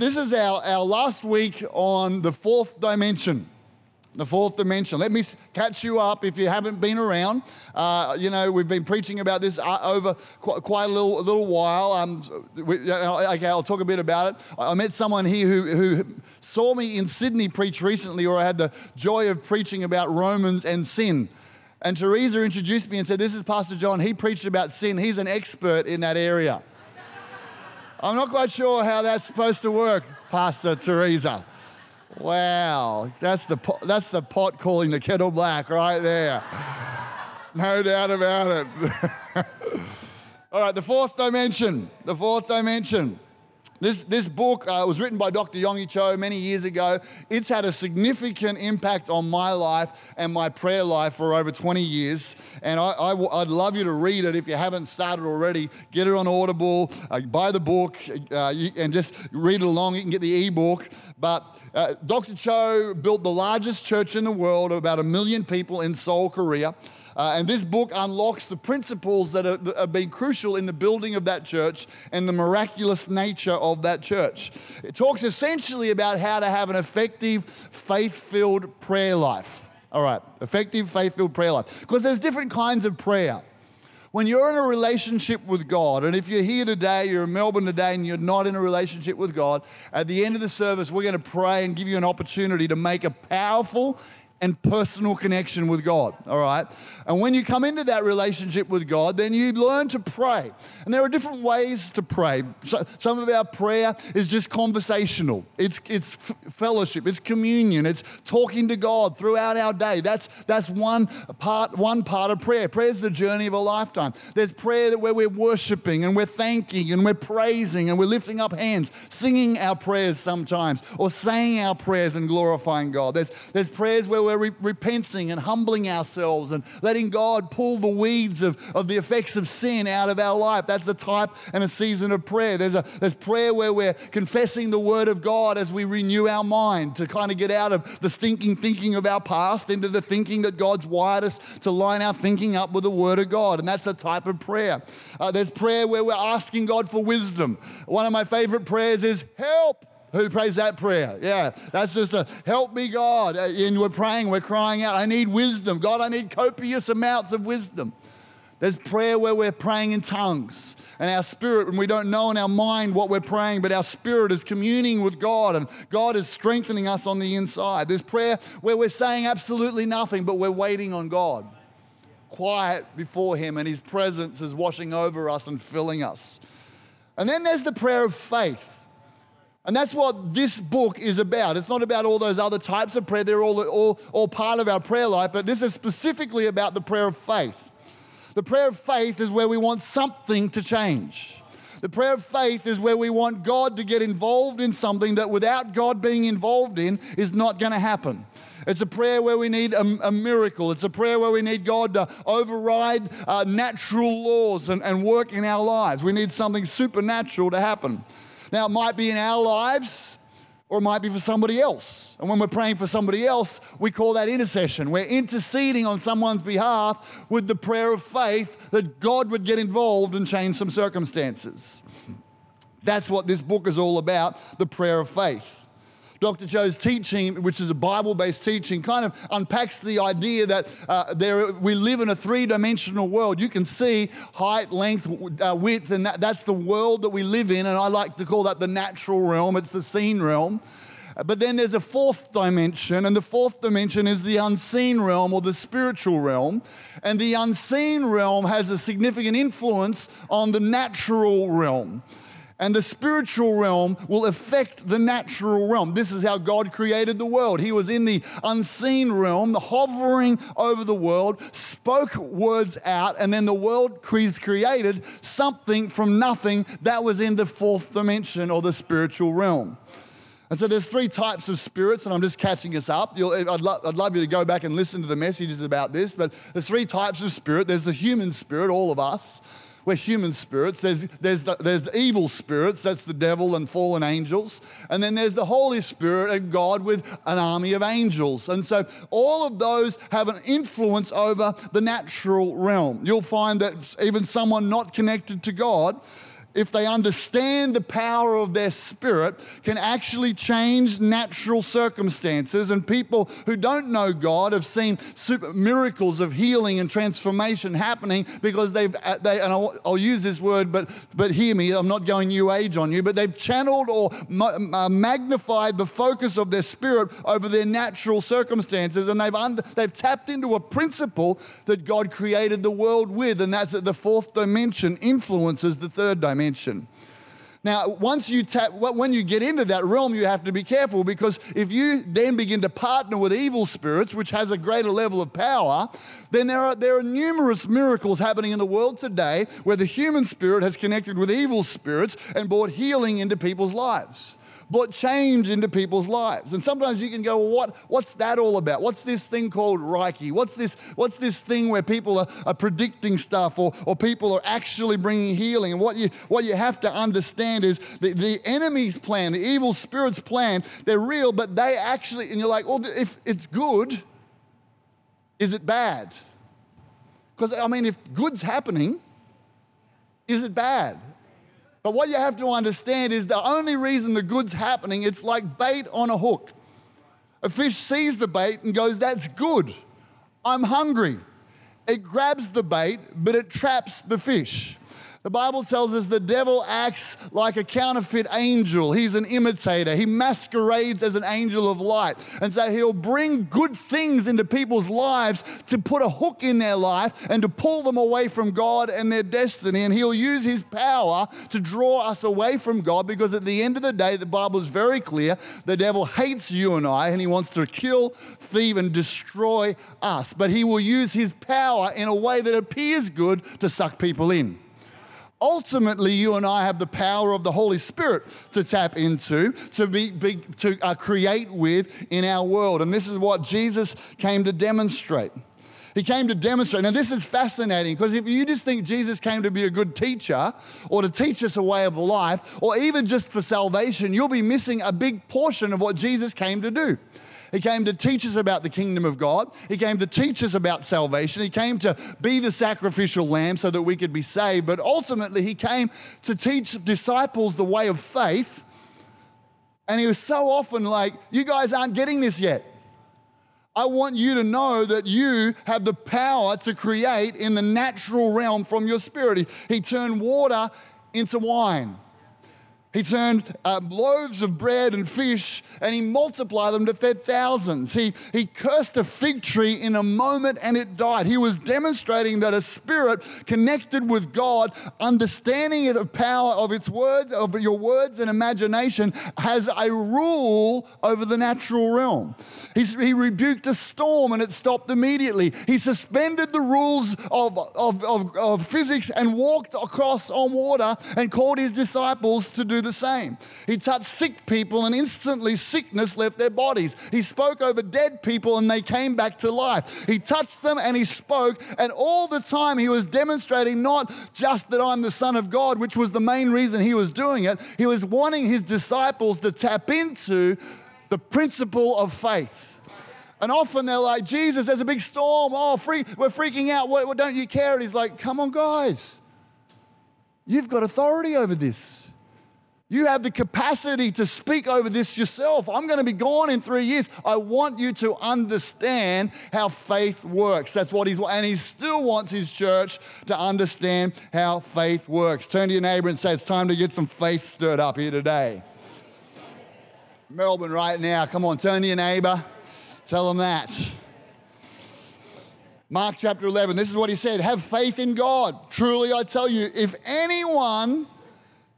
this is our, our last week on the fourth dimension. The fourth dimension. Let me catch you up if you haven't been around. Uh, you know, we've been preaching about this uh, over quite, a, little, a little while. Um, we, okay, I'll talk a bit about it. I met someone here who, who saw me in Sydney preach recently, or I had the joy of preaching about Romans and sin. And Teresa introduced me and said, This is Pastor John. He preached about sin, he's an expert in that area. I'm not quite sure how that's supposed to work, Pastor Teresa. Wow, that's the, pot, that's the pot calling the kettle black right there. No doubt about it. All right, the fourth dimension. The fourth dimension. This, this book uh, was written by Dr. Yonggi Cho many years ago. It's had a significant impact on my life and my prayer life for over 20 years. And I, I, would love you to read it if you haven't started already. Get it on Audible, uh, buy the book, uh, and just read it along. You can get the ebook. But uh, Dr. Cho built the largest church in the world of about a million people in Seoul, Korea. Uh, and this book unlocks the principles that, that have been crucial in the building of that church and the miraculous nature of that church. It talks essentially about how to have an effective, faith filled prayer life. All right, effective, faith filled prayer life. Because there's different kinds of prayer. When you're in a relationship with God, and if you're here today, you're in Melbourne today, and you're not in a relationship with God, at the end of the service, we're going to pray and give you an opportunity to make a powerful and personal connection with God, all right? And when you come into that relationship with God, then you learn to pray. And there are different ways to pray. So, some of our prayer is just conversational, it's, it's fellowship, it's communion, it's talking to God throughout our day. That's, that's one, part, one part of prayer. Prayer is the journey of a lifetime. There's prayer that where we're worshiping and we're thanking and we're praising and we're lifting up hands, singing our prayers sometimes, or saying our prayers and glorifying God. There's, there's prayers where we're we're re- repenting and humbling ourselves and letting God pull the weeds of, of the effects of sin out of our life. That's a type and a season of prayer. There's, a, there's prayer where we're confessing the word of God as we renew our mind to kind of get out of the stinking thinking of our past into the thinking that God's wired us to line our thinking up with the word of God. And that's a type of prayer. Uh, there's prayer where we're asking God for wisdom. One of my favorite prayers is help. Who prays that prayer? Yeah, that's just a help me, God. Uh, and we're praying, we're crying out, I need wisdom. God, I need copious amounts of wisdom. There's prayer where we're praying in tongues and our spirit, and we don't know in our mind what we're praying, but our spirit is communing with God and God is strengthening us on the inside. There's prayer where we're saying absolutely nothing, but we're waiting on God, quiet before Him, and His presence is washing over us and filling us. And then there's the prayer of faith. And that's what this book is about. It's not about all those other types of prayer, they're all, all, all part of our prayer life, but this is specifically about the prayer of faith. The prayer of faith is where we want something to change. The prayer of faith is where we want God to get involved in something that without God being involved in is not going to happen. It's a prayer where we need a, a, miracle. It's a prayer where we need God to override uh, natural laws and, and work in our lives. We need something supernatural to happen. Now, it might be in our lives or it might be for somebody else. And when we're praying for somebody else, we call that intercession. We're interceding on someone's behalf with the prayer of faith that God would get involved and change some circumstances. That's what this book is all about the prayer of faith. Dr. Cho's teaching, which is a Bible based teaching, kind of unpacks the idea that uh, there, we live in a three dimensional world. You can see height, length, uh, width, and that, that's the world that we live in. And I like to call that the natural realm, it's the seen realm. But then there's a fourth dimension, and the fourth dimension is the unseen realm or the spiritual realm. And the unseen realm has a significant influence on the natural realm and the spiritual realm will affect the natural realm. This is how God created the world. He was in the unseen realm, hovering over the world, spoke words out, and then the world created something from nothing that was in the fourth dimension or the spiritual realm. And so there's three types of spirits, and I'm just catching us up. I'd, lo- I'd, love you to go back and listen to the messages about this, but there's three types of spirit. There's the human spirit, all of us. We're human spirits. There's, there's, the, there's the evil spirits, that's the devil and fallen angels. And then there's the Holy Spirit and God with an army of angels. And so all of those have an influence over the natural realm. You'll find that even someone not connected to God if they understand the power of their spirit, can actually change natural circumstances. And people who don't know God have seen miracles of healing and transformation happening because they've, uh, they, and I'll, I'll use this word, but, but hear me, I'm not going new age on you, but they've channeled or uh, magnified the focus of their spirit over their natural circumstances. And they've, under, they've tapped into a principle that God created the world with, and that's that the fourth dimension influences the third dimension dimension. Now, once you tap, when you get into that realm, you have to be careful because if you then begin to partner with evil spirits, which has a greater level of power, then there are, there are numerous miracles happening in the world today where the human spirit has connected with evil spirits and brought healing into people's lives brought change into people's lives. And sometimes you can go, well, what, what's that all about? What's this thing called Reiki? What's this, what's this thing where people are, are predicting stuff or, or people are actually bringing healing? And what you, what you have to understand is the, the enemy's plan, the evil spirit's plan, they're real, but they actually, and you're like, well, if it's good, is it bad? Because, I mean, if good's happening, is it bad? But what you have to understand is the only reason the good's happening, it's like bait on a hook. A fish sees the bait and goes, That's good. I'm hungry. It grabs the bait, but it traps the fish. The Bible tells us the devil acts like a counterfeit angel. He's an imitator. He masquerades as an angel of light. And so he'll bring good things into people's lives to put a hook in their life and to pull them away from God and their destiny. And he'll use his power to draw us away from God because at the end of the day, the Bible is very clear the devil hates you and I and he wants to kill, thieve, and destroy us. But he will use his power in a way that appears good to suck people in ultimately you and I have the power of the Holy Spirit to tap into, to be, be to uh, create with in our world. And this is what Jesus came to demonstrate. He came to demonstrate. Now, this is fascinating because if you just think Jesus came to be a good teacher or to teach us a way of life or even just for salvation, you'll be missing a big portion of what Jesus came to do. He came to teach us about the kingdom of God. He came to teach us about salvation. He came to be the sacrificial lamb so that we could be saved. But ultimately, he came to teach disciples the way of faith. And he was so often like, You guys aren't getting this yet. I want you to know that you have the power to create in the natural realm from your spirit. He, turned water into wine. He turned uh, loaves of bread and fish and he multiplied them to fed thousands. He, he cursed a fig tree in a moment and it died. He was demonstrating that a spirit connected with God, understanding the power of its words, of your words and imagination, has a rule over the natural realm. He's, he rebuked a storm and it stopped immediately. He suspended the rules of, of, of, of physics and walked across on water and called his disciples to do the same. He touched sick people, and instantly sickness left their bodies. He spoke over dead people, and they came back to life. He touched them and he spoke, and all the time he was demonstrating not just that I'm the Son of God, which was the main reason he was doing it, he was wanting his disciples to tap into the principle of faith. And often they're like, Jesus, there's a big storm. Oh, free, we're freaking out. What, what, don't you care? And he's like, come on, guys. You've got authority over this. You have the capacity to speak over this yourself. I'm going to be gone in three years. I want you to understand how faith works. That's what he's, and he still wants his church to understand how faith works. Turn to your neighbor and say, It's time to get some faith stirred up here today. Melbourne, right now, come on, turn to your neighbor, tell them that. Mark chapter 11, this is what he said Have faith in God. Truly, I tell you, if anyone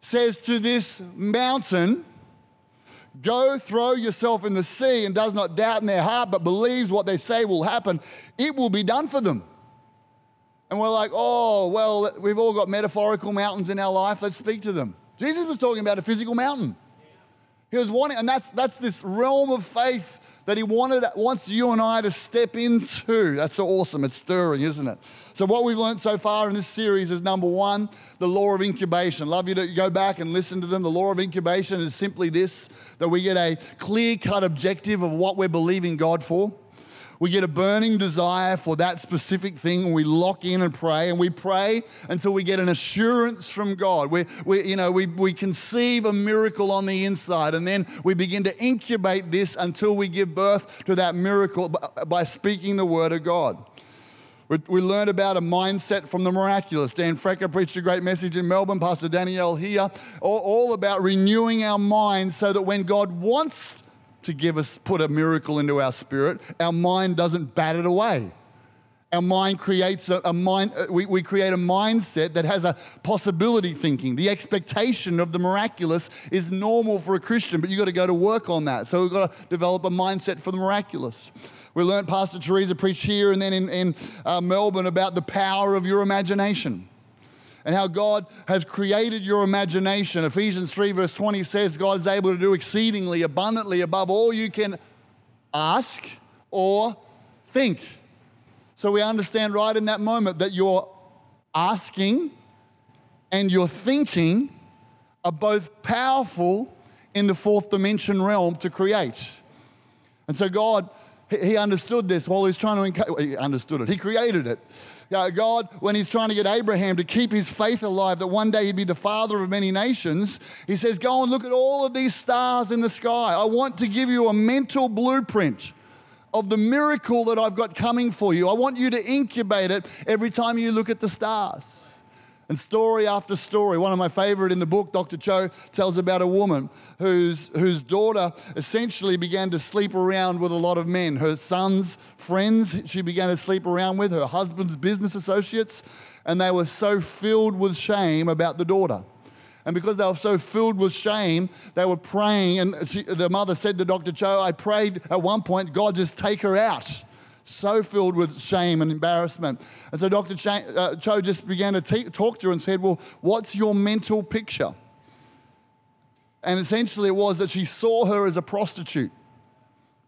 says to this mountain, Go throw yourself in the sea, and does not doubt in their heart, but believes what they say will happen, it will be done for them. And we're like, oh, well, we've all got metaphorical mountains in our life, let's speak to them. Jesus was talking about a physical mountain. He was wanting, and that's, that's this realm of faith that he wanted, wants you and I to step into. That's so awesome. It's stirring, isn't it? So, what we've learned so far in this series is number one, the law of incubation. Love you to go back and listen to them. The law of incubation is simply this that we get a clear cut objective of what we're believing God for. We get a burning desire for that specific thing, and we lock in and pray, and we pray until we get an assurance from God. We, we, you know, we, we conceive a miracle on the inside, and then we begin to incubate this until we give birth to that miracle by speaking the word of God. We, learned about a mindset from the miraculous. Dan Frecker preached a great message in Melbourne, Pastor Danielle here, all about renewing our minds so that when God wants to give us, put a miracle into our spirit, our mind doesn't bat it away. Our mind creates a, a mind, uh, we, we create a mindset that has a possibility thinking. The expectation of the miraculous is normal for a Christian, but you've got to go to work on that. So we've got to develop a mindset for the miraculous. We learned Pastor Teresa preach here and then in, in uh, Melbourne about the power of your imagination and how God has created your imagination. Ephesians 3, verse 20 says, God is able to do exceedingly abundantly above all you can ask or think. So we understand right in that moment that you're asking and your thinking are both powerful in the fourth dimension realm to create. And so God, he understood this while he's trying to, he understood it, he created it. God, when he's trying to get Abraham to keep his faith alive, that one day he'd be the father of many nations, he says, Go and look at all of these stars in the sky. I want to give you a mental blueprint of the miracle that I've got coming for you. I want you to incubate it every time you look at the stars. And story after story, one of my favorite in the book, Dr. Cho tells about a woman whose, whose daughter essentially began to sleep around with a lot of men. Her son's friends, she began to sleep around with, her husband's business associates, and they were so filled with shame about the daughter. And because they were so filled with shame, they were praying. And she, the mother said to Dr. Cho, I prayed at one point, God, just take her out so filled with shame and embarrassment. And so Dr. Uh, Cho just began to talk to her and said, Well, what's your mental picture? And essentially, it was that she saw her as a prostitute.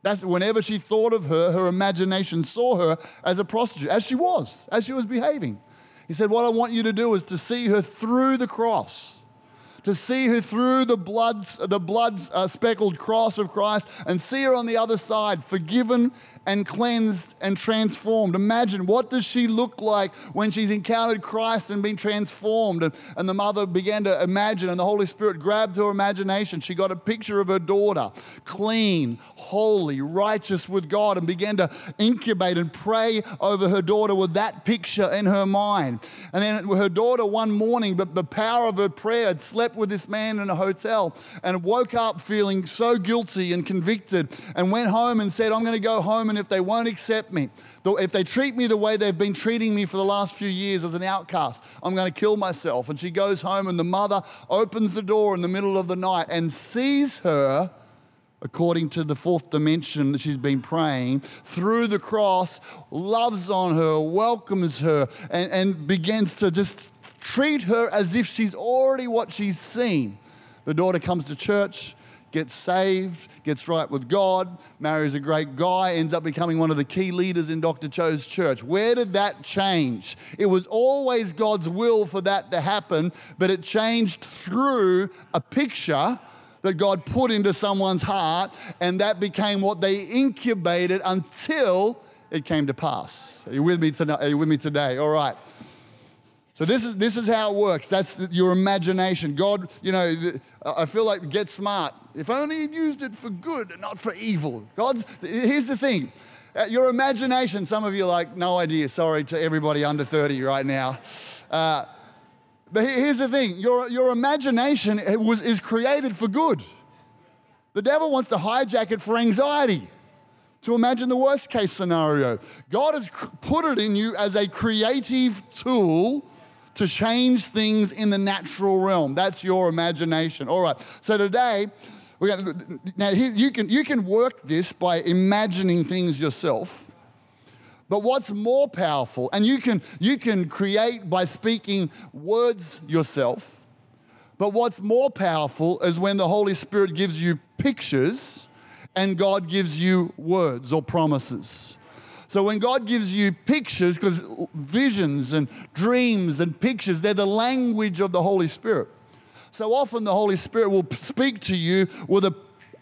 That's whenever she thought of her, her imagination saw her as a prostitute, as she was, as she was behaving. He said, What I want you to do is to see her through the cross to see her through the blood, the blood uh, speckled cross of Christ and see her on the other side, forgiven and cleansed and transformed. Imagine what does she look like when she's encountered Christ and been transformed? And, and the mother began to imagine, and the Holy Spirit grabbed her imagination. She got a picture of her daughter, clean, holy, righteous with God, and began to incubate and pray over her daughter with that picture in her mind. And then her daughter one morning, but the power of her prayer had slept with this man in a hotel and woke up feeling so guilty and convicted and went home and said, I'm going to go home if they won't accept me, if they treat me the way they've been treating me for the last few years as an outcast, I'm going to kill myself. And she goes home, and the mother opens the door in the middle of the night and sees her according to the fourth dimension that she's been praying, through the cross, loves on her, welcomes her, and, and begins to just treat her as if she's already what she's seen. The daughter comes to church gets saved, gets right with God, marries a great guy, ends up becoming one of the key leaders in Dr. Cho's church. Where did that change? It was always God's will for that to happen, but it changed through a picture that God put into someone's heart, and that became what they incubated until it came to pass. Are you with me tonight? Are you with me today? All right. So this is this is how it works. That's your imagination. God, you know, I feel like get smart. If only He'd used it for good and not for evil. God's. Here's the thing. Your imagination. Some of you are like, no idea. Sorry to everybody under 30 right now. Uh, but here's the thing. Your your imagination was is created for good. The devil wants to hijack it for anxiety to imagine the worst case scenario. God has put it in you as a creative tool to change things in the natural realm. That's your imagination. All right. So today, we're going to, now you can you can work this by imagining things yourself. But what's more powerful, and you can you can create by speaking words yourself. But what's more powerful is when the Holy Spirit gives you pictures and God gives you words or promises. So when God gives you pictures, because visions and dreams and pictures, they're the language of the Holy Spirit. So often the Holy Spirit will speak to you with a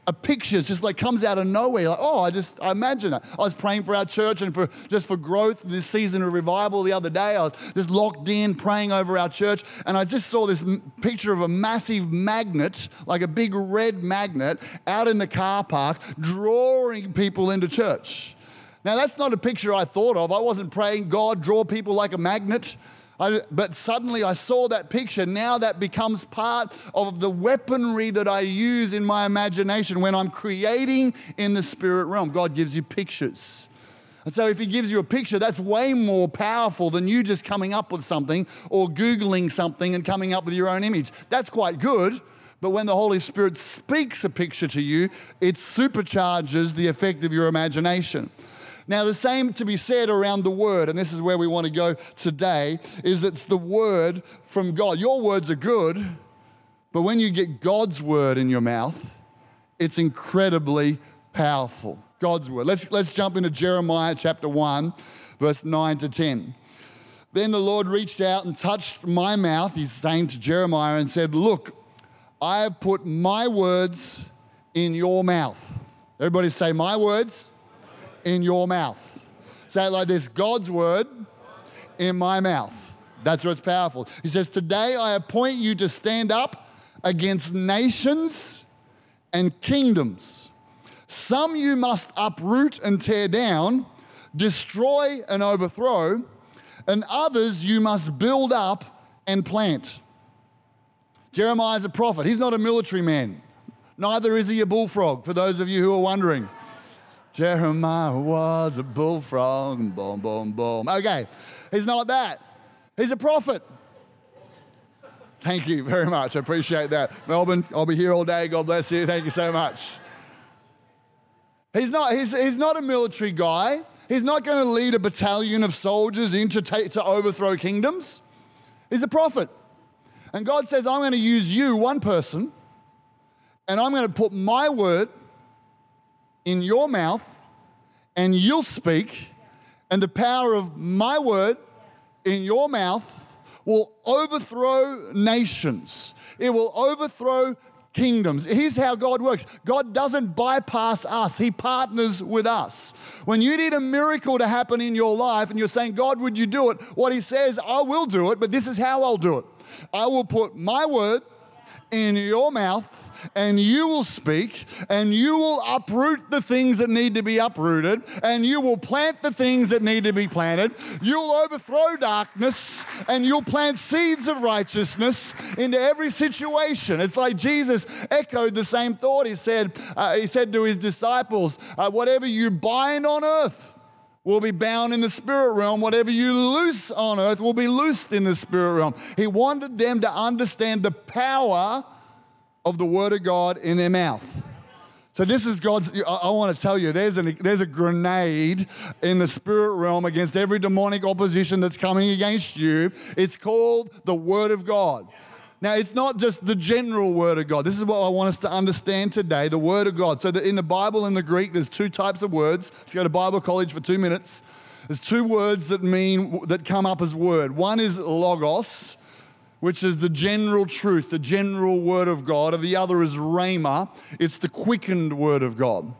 a picture just like comes out of nowhere. Like, oh, I just I imagine that. I was praying for our church and for just for growth this season of revival the other day. I was just locked in praying over our church, and I just saw this picture of a massive magnet, like a big red magnet, out in the car park, drawing people into church. Now that's not a picture I thought of. I wasn't praying, God, draw people like a magnet. I, but suddenly I saw that picture. Now that becomes part of the weaponry that I use in my imagination when I'm creating in the spirit realm. God gives you pictures. And so, if He gives you a picture, that's way more powerful than you just coming up with something or Googling something and coming up with your own image. That's quite good. But when the Holy Spirit speaks a picture to you, it supercharges the effect of your imagination. Now, the same to be said around the word, and this is where we want to go today, is it's the word from God. Your words are good, but when you get God's word in your mouth, it's incredibly powerful. God's word. Let's, let's jump into Jeremiah chapter 1, verse 9 to 10. Then the Lord reached out and touched my mouth, he's saying to Jeremiah, and said, Look, I have put my words in your mouth. Everybody say, My words in your mouth. Say it like this God's word in my mouth. That's what's powerful. He says, Today I appoint you to stand up against nations and kingdoms. Some you must uproot and tear down, destroy and overthrow, and others you must build up and plant. Jeremiah is a prophet. He's not a military man. Neither is he a bullfrog, for those of you who are wondering. Jeremiah was a bullfrog, boom, boom, boom. Okay, he's not that. He's a prophet. Thank you very much. I appreciate that. Melbourne, I'll be here all day. God bless you. Thank you so much. He's not, he's, he's not a military guy. He's not going to lead a battalion of soldiers in to, take, to overthrow kingdoms. He's a prophet. And God says, I'm going to use you, one person, and I'm going to put my word in your mouth and you'll speak, and the power of my word in your mouth will overthrow nations. It will overthrow kingdoms. Here's how God works God doesn't bypass us, He partners with us. When you need a miracle to happen in your life and you're saying, God, would you do it? What He says, I will do it, but this is how I'll do it. I will put my word in your mouth and you will speak, and you will uproot the things that need to be uprooted, and you will plant the things that need to be planted. You'll overthrow darkness, and you'll plant seeds of righteousness into every situation. It's like Jesus echoed the same thought. He said, uh, he said to his disciples, uh, Whatever you bind on earth, will be bound in the spirit realm. Whatever you loose on earth will be loosed in the spirit realm. He wanted them to understand the power of the word of God in their mouth. So this is God's. I, want to tell you, there's a there's a grenade in the spirit realm against every demonic opposition that's coming against you. It's called the Word of God. Now, it's not just the general Word of God. This is what I want us to understand today the Word of God. So, that in the Bible, in the Greek, there's two types of words. Let's go to Bible college for two minutes. There's two words that mean, that come up as word. One is logos, which is the general truth, the general word of God, and the other is rhema, it's the quickened word of God.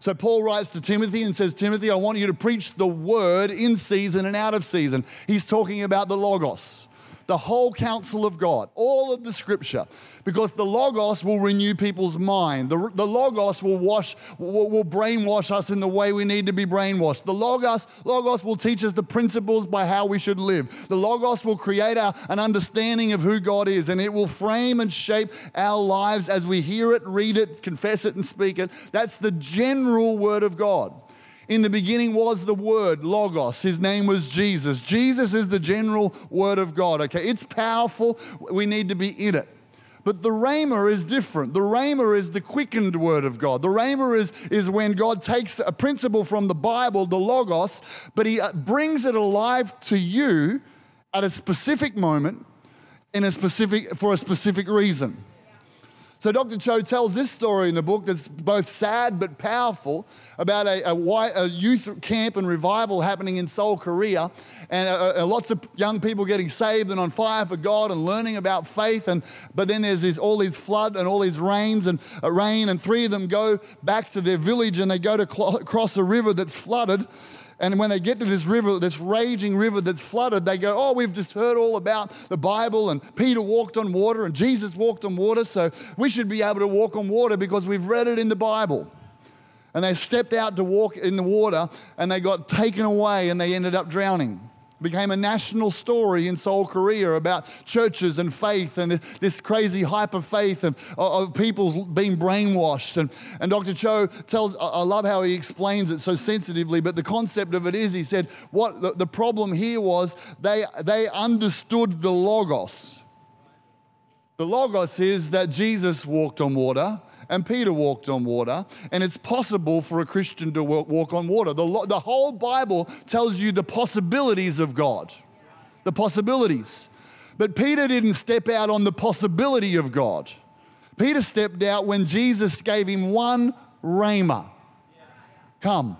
So Paul writes to Timothy and says, Timothy, I want you to preach the word in season and out of season. He's talking about the Logos the whole counsel of God, all of the scripture, because the Logos will renew people's mind. The, the Logos will wash, will, will brainwash us in the way we need to be brainwashed. The Logos, Logos will teach us the principles by how we should live. The Logos will create our, an understanding of who God is, and it will frame and shape our lives as we hear it, read it, confess it, and speak it. That's the general word of God. In the beginning was the Word, Logos. His name was Jesus. Jesus is the general Word of God, okay? It's powerful. We need to be in it. But the Rhema is different. The Rhema is the quickened word of God. The Rhema is, is when God takes a principle from the Bible, the Logos, but He uh, brings it alive to you at a specific moment in a specific, for a specific reason. So Dr. Cho tells this story in the book that's both sad but powerful about a, a, white, a youth camp and revival happening in Seoul, Korea, and uh, uh, lots of young people getting saved and on fire for God and learning about faith. And but then there's this, all these flood and all these rains and uh, rain, and three of them go back to their village and they go to cl- cross a river that's flooded. And when they get to this river, this raging river that's flooded, they go, Oh, we've just heard all about the Bible, and Peter walked on water, and Jesus walked on water, so we should be able to walk on water because we've read it in the Bible. And they stepped out to walk in the water, and they got taken away, and they ended up drowning became a national story in Seoul, Korea about churches and faith and this crazy hyper faith of, of people being brainwashed. And, and Dr. Cho tells, I love how he explains it so sensitively, but the concept of it is he said, what the, the problem here was they, they understood the Logos. The Logos is that Jesus walked on water and Peter walked on water, and it's possible for a Christian to walk on water. The, the whole Bible tells you the possibilities of God, the possibilities. But Peter didn't step out on the possibility of God. Peter stepped out when Jesus gave him one rhema come.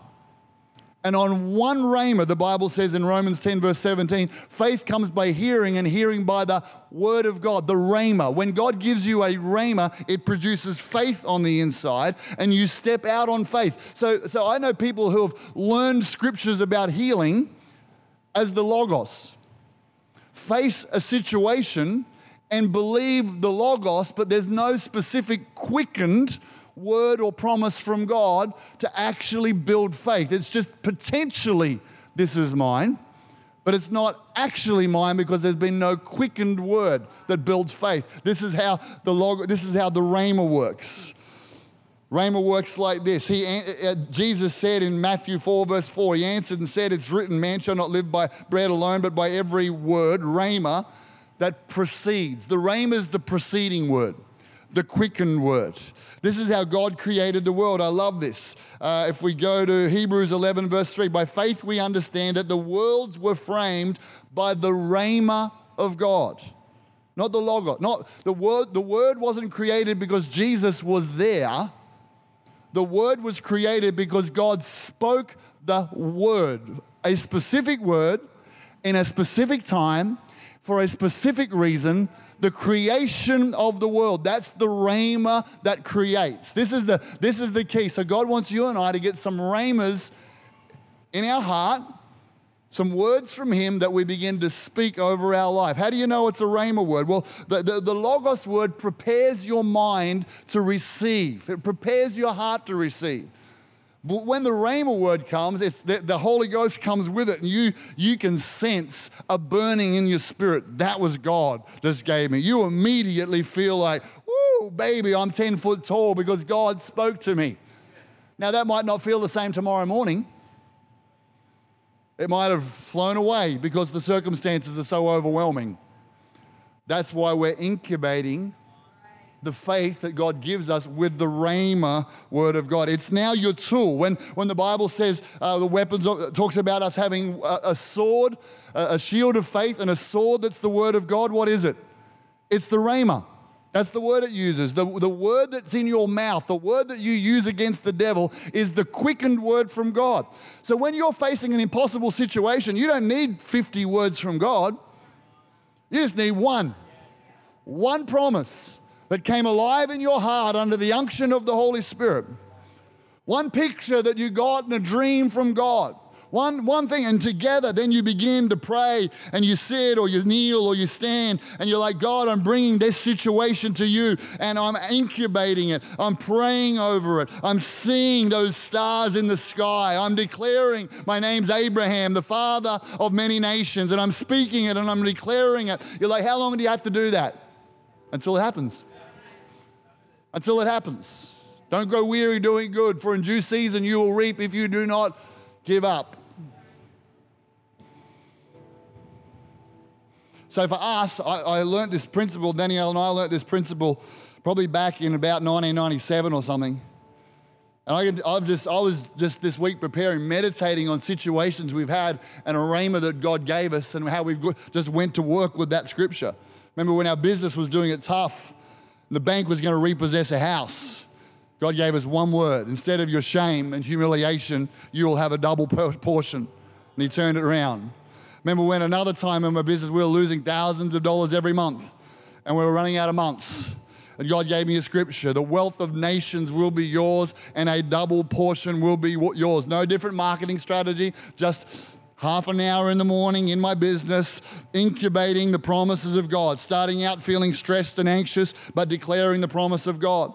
And on one rhema, the Bible says in Romans 10, verse 17, faith comes by hearing, and hearing by the word of God, the rhema. When God gives you a rhema, it produces faith on the inside, and you step out on faith. So, so I know people who have learned scriptures about healing as the Logos, face a situation and believe the Logos, but there's no specific quickened word or promise from God to actually build faith. It's just potentially, this is mine, but it's not actually mine because there's been no quickened word that builds faith. This is how the log, this is how the rhema works. Rhema works like this. He, uh, Jesus said in Matthew 4, verse 4, He answered and said, It's written, man shall not live by bread alone, but by every word, Rhema, that precedes. The Rhema is the preceding word, the quickened word. This is how God created the world. I love this. Uh, if we go to Hebrews 11, verse 3, by faith we understand that the worlds were framed by the rhema of God. Not the logo. Not the word. The word wasn't created because Jesus was there. The word was created because God spoke the word, a specific word, in a specific time, for a specific reason, the creation of the world. That's the rhema that creates. This is the, this is the key. So God wants you and I to get some rhemas in our heart, some words from Him that we begin to speak over our life. How do you know it's a rhema word? Well, the, the, the Logos word prepares your mind to receive, it prepares your heart to receive. But when the Rhema word comes, it's the, the, Holy Ghost comes with it, and you, you can sense a burning in your spirit. That was God just gave me. You immediately feel like, whoo, baby, I'm 10 foot tall because God spoke to me. Now, that might not feel the same tomorrow morning. It might have flown away because the circumstances are so overwhelming. That's why we're incubating the faith that God gives us with the Rhema word of God. It's now your tool. When, when the Bible says uh, the weapons, talks about us having a, a sword, a, a, shield of faith, and a sword that's the word of God, what is it? It's the Rhema. That's the word it uses. The, the word that's in your mouth, the word that you use against the devil, is the quickened word from God. So when you're facing an impossible situation, you don't need 50 words from God. You just need one. One promise that came alive in your heart under the unction of the Holy Spirit. One picture that you got in a dream from God. One, one thing, and together then you begin to pray and you sit or you kneel or you stand and you're like, God, I'm bringing this situation to you and I'm incubating it. I'm praying over it. I'm seeing those stars in the sky. I'm declaring my name's Abraham, the father of many nations, and I'm speaking it and I'm declaring it. You're like, how long do you have to do that? Until it happens until it happens. Don't grow weary doing good, for in due season you will reap if you do not give up. So for us, I, I learned this principle, Danielle and I learned this principle probably back in about 1997 or something. And I, I've just, I was just this week preparing, meditating on situations we've had and a rhema that God gave us and how we've just went to work with that scripture. Remember when our business was doing it tough The bank was going to repossess a house. God gave us one word. Instead of your shame and humiliation, you will have a double portion. And He turned it around. Remember when another time in my business we were losing thousands of dollars every month and we were running out of months. And God gave me a scripture the wealth of nations will be yours, and a double portion will be yours. No different marketing strategy, just half an hour in the morning in my business, incubating the promises of God, starting out feeling stressed and anxious, but declaring the promise of God.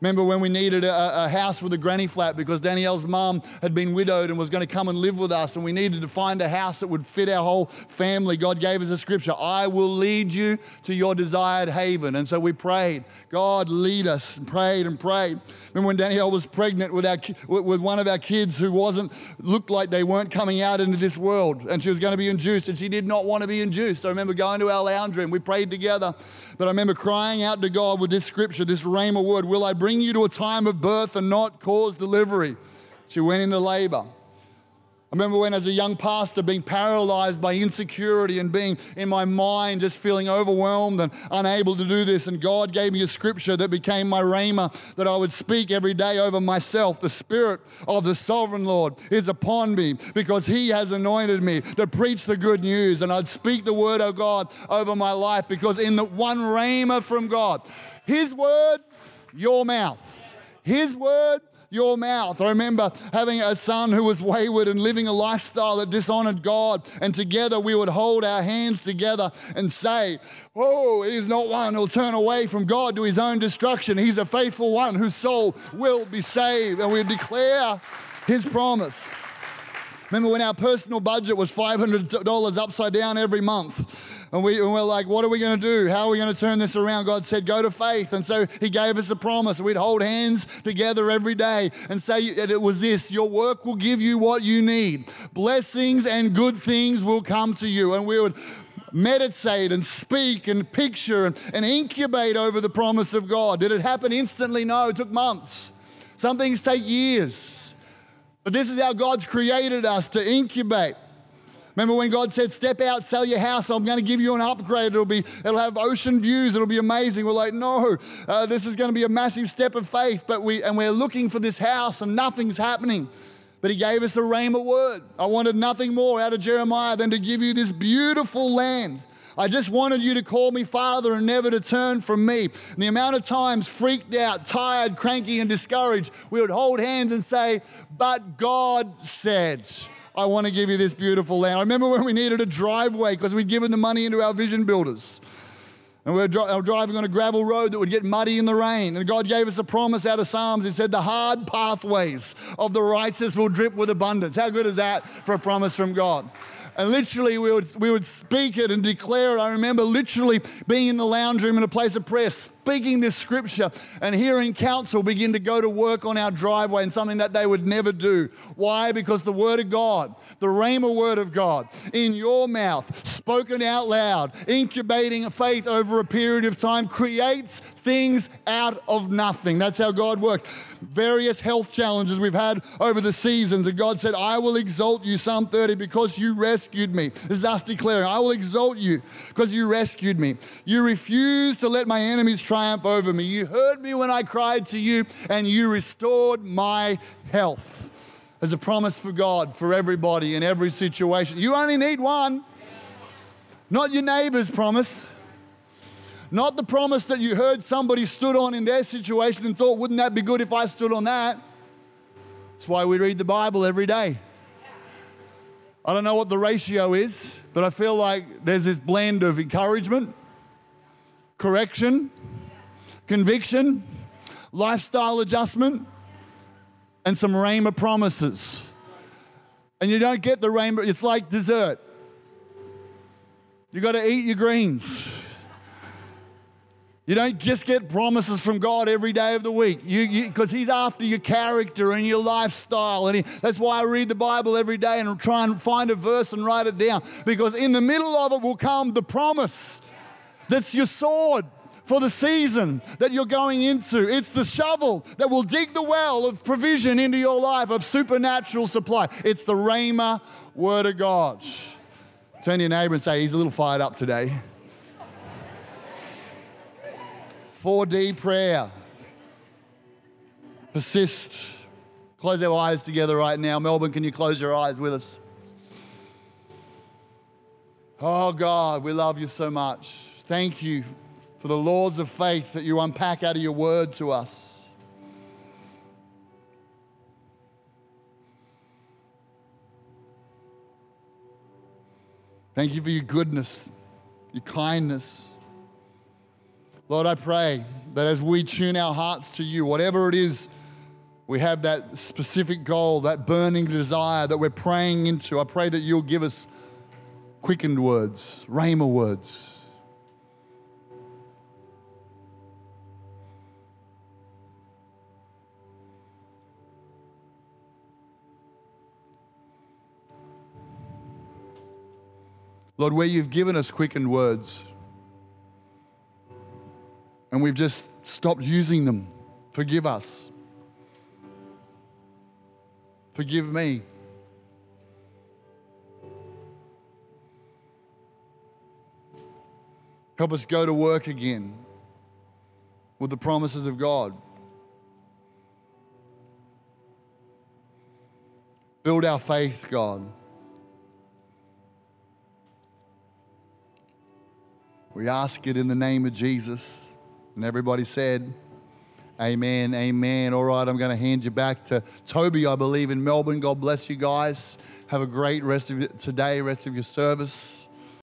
Remember when we needed a, a, house with a granny flat because Danielle's mom had been widowed and was going to come and live with us, and we needed to find a house that would fit our whole family. God gave us a scripture I will lead you to your desired haven. And so we prayed, God, lead us, and prayed and prayed. Remember when Danielle was pregnant with, our, with one of our kids who wasn't, looked like they weren't coming out into this world, and she was going to be induced, and she did not want to be induced. I remember going to our lounge room, we prayed together, but I remember crying out to God with this scripture, this rhema word, Will I bring you to a time of birth and not cause delivery. She went into labor. I remember when, as a young pastor, being paralyzed by insecurity and being in my mind, just feeling overwhelmed and unable to do this. And God gave me a scripture that became my rhema that I would speak every day over myself. The Spirit of the Sovereign Lord is upon me because He has anointed me to preach the good news. And I'd speak the word of God over my life because in the one rhema from God, His word your mouth. His word, your mouth. I remember having a son who was wayward and living a lifestyle that dishonored God, and together we would hold our hands together and say, Oh, he's not one who'll turn away from God to his own destruction. He's a faithful one whose soul will be saved. And we declare his promise. Remember when our personal budget was $500 upside down every month? And we, and we're like, what are we going to do? How are we going to turn this around? God said, go to faith. And so He gave us a promise. We'd hold hands together every day and say, and it was this your work will give you what you need. Blessings and good things will come to you. And we would meditate and speak and picture and, and incubate over the promise of God. Did it happen instantly? No, it took months. Some things take years. But this is how God's created us to incubate. Remember when God said, Step out, sell your house, I'm going to give you an upgrade. It'll, be, it'll have ocean views, it'll be amazing. We're like, No, uh, this is going to be a massive step of faith. But we, and we're looking for this house and nothing's happening. But he gave us a rhema word. I wanted nothing more out of Jeremiah than to give you this beautiful land. I just wanted you to call me Father and never to turn from me. And the amount of times freaked out, tired, cranky, and discouraged, we would hold hands and say, But God said. I want to give you this beautiful land. I remember when we needed a driveway because we'd given the money into our vision builders. And we were driving on a gravel road that would get muddy in the rain. And God gave us a promise out of Psalms. He said, The hard pathways of the righteous will drip with abundance. How good is that for a promise from God? And literally, we would, we would speak it and declare it. I remember literally being in the lounge room in a place of prayer, speaking this scripture, and hearing council begin to go to work on our driveway and something that they would never do. Why? Because the Word of God, the Rhema Word of God, in your mouth, spoken out loud, incubating faith over a period of time, creates things out of nothing. That's how God works. Various health challenges we've had over the seasons, and God said, I will exalt you, Psalm 30, because you rescued me. This is us declaring, I will exalt you because you rescued me. You refused to let my enemies triumph over me. You heard me when I cried to you, and you restored my health. As a promise for God, for everybody in every situation. You only need one, not your neighbor's promise. Not the promise that you heard somebody stood on in their situation and thought, wouldn't that be good if I stood on that? That's why we read the Bible every day. I don't know what the ratio is, but I feel like there's this blend of encouragement, correction, conviction, lifestyle adjustment, and some rhema promises. And you don't get the rainbow, it's like dessert. You got to eat your greens. You don't just get promises from God every day of the week because He's after your character and your lifestyle. And he, that's why I read the Bible every day and try and find a verse and write it down because in the middle of it will come the promise that's your sword for the season that you're going into. It's the shovel that will dig the well of provision into your life, of supernatural supply. It's the Rhema Word of God. Turn to your neighbor and say, He's a little fired up today. 4D prayer. Persist. Close our eyes together right now. Melbourne, can you close your eyes with us? Oh God, we love you so much. Thank you for the laws of faith that you unpack out of your word to us. Thank you for your goodness, your kindness. Lord, I pray that as we tune our hearts to you, whatever it is, we have that specific goal, that burning desire that we're praying into. I pray that you'll give us quickened words, rhema words. Lord, where you've given us quickened words and we've just stopped using them, forgive us. Forgive me. Help us go to work again with the promises of God. Build our faith, God. We ask it in the name of Jesus. And everybody said, Amen, amen. All right, I'm going to hand you back to Toby, I believe, in Melbourne. God bless you guys. Have a great rest of today, rest of your service.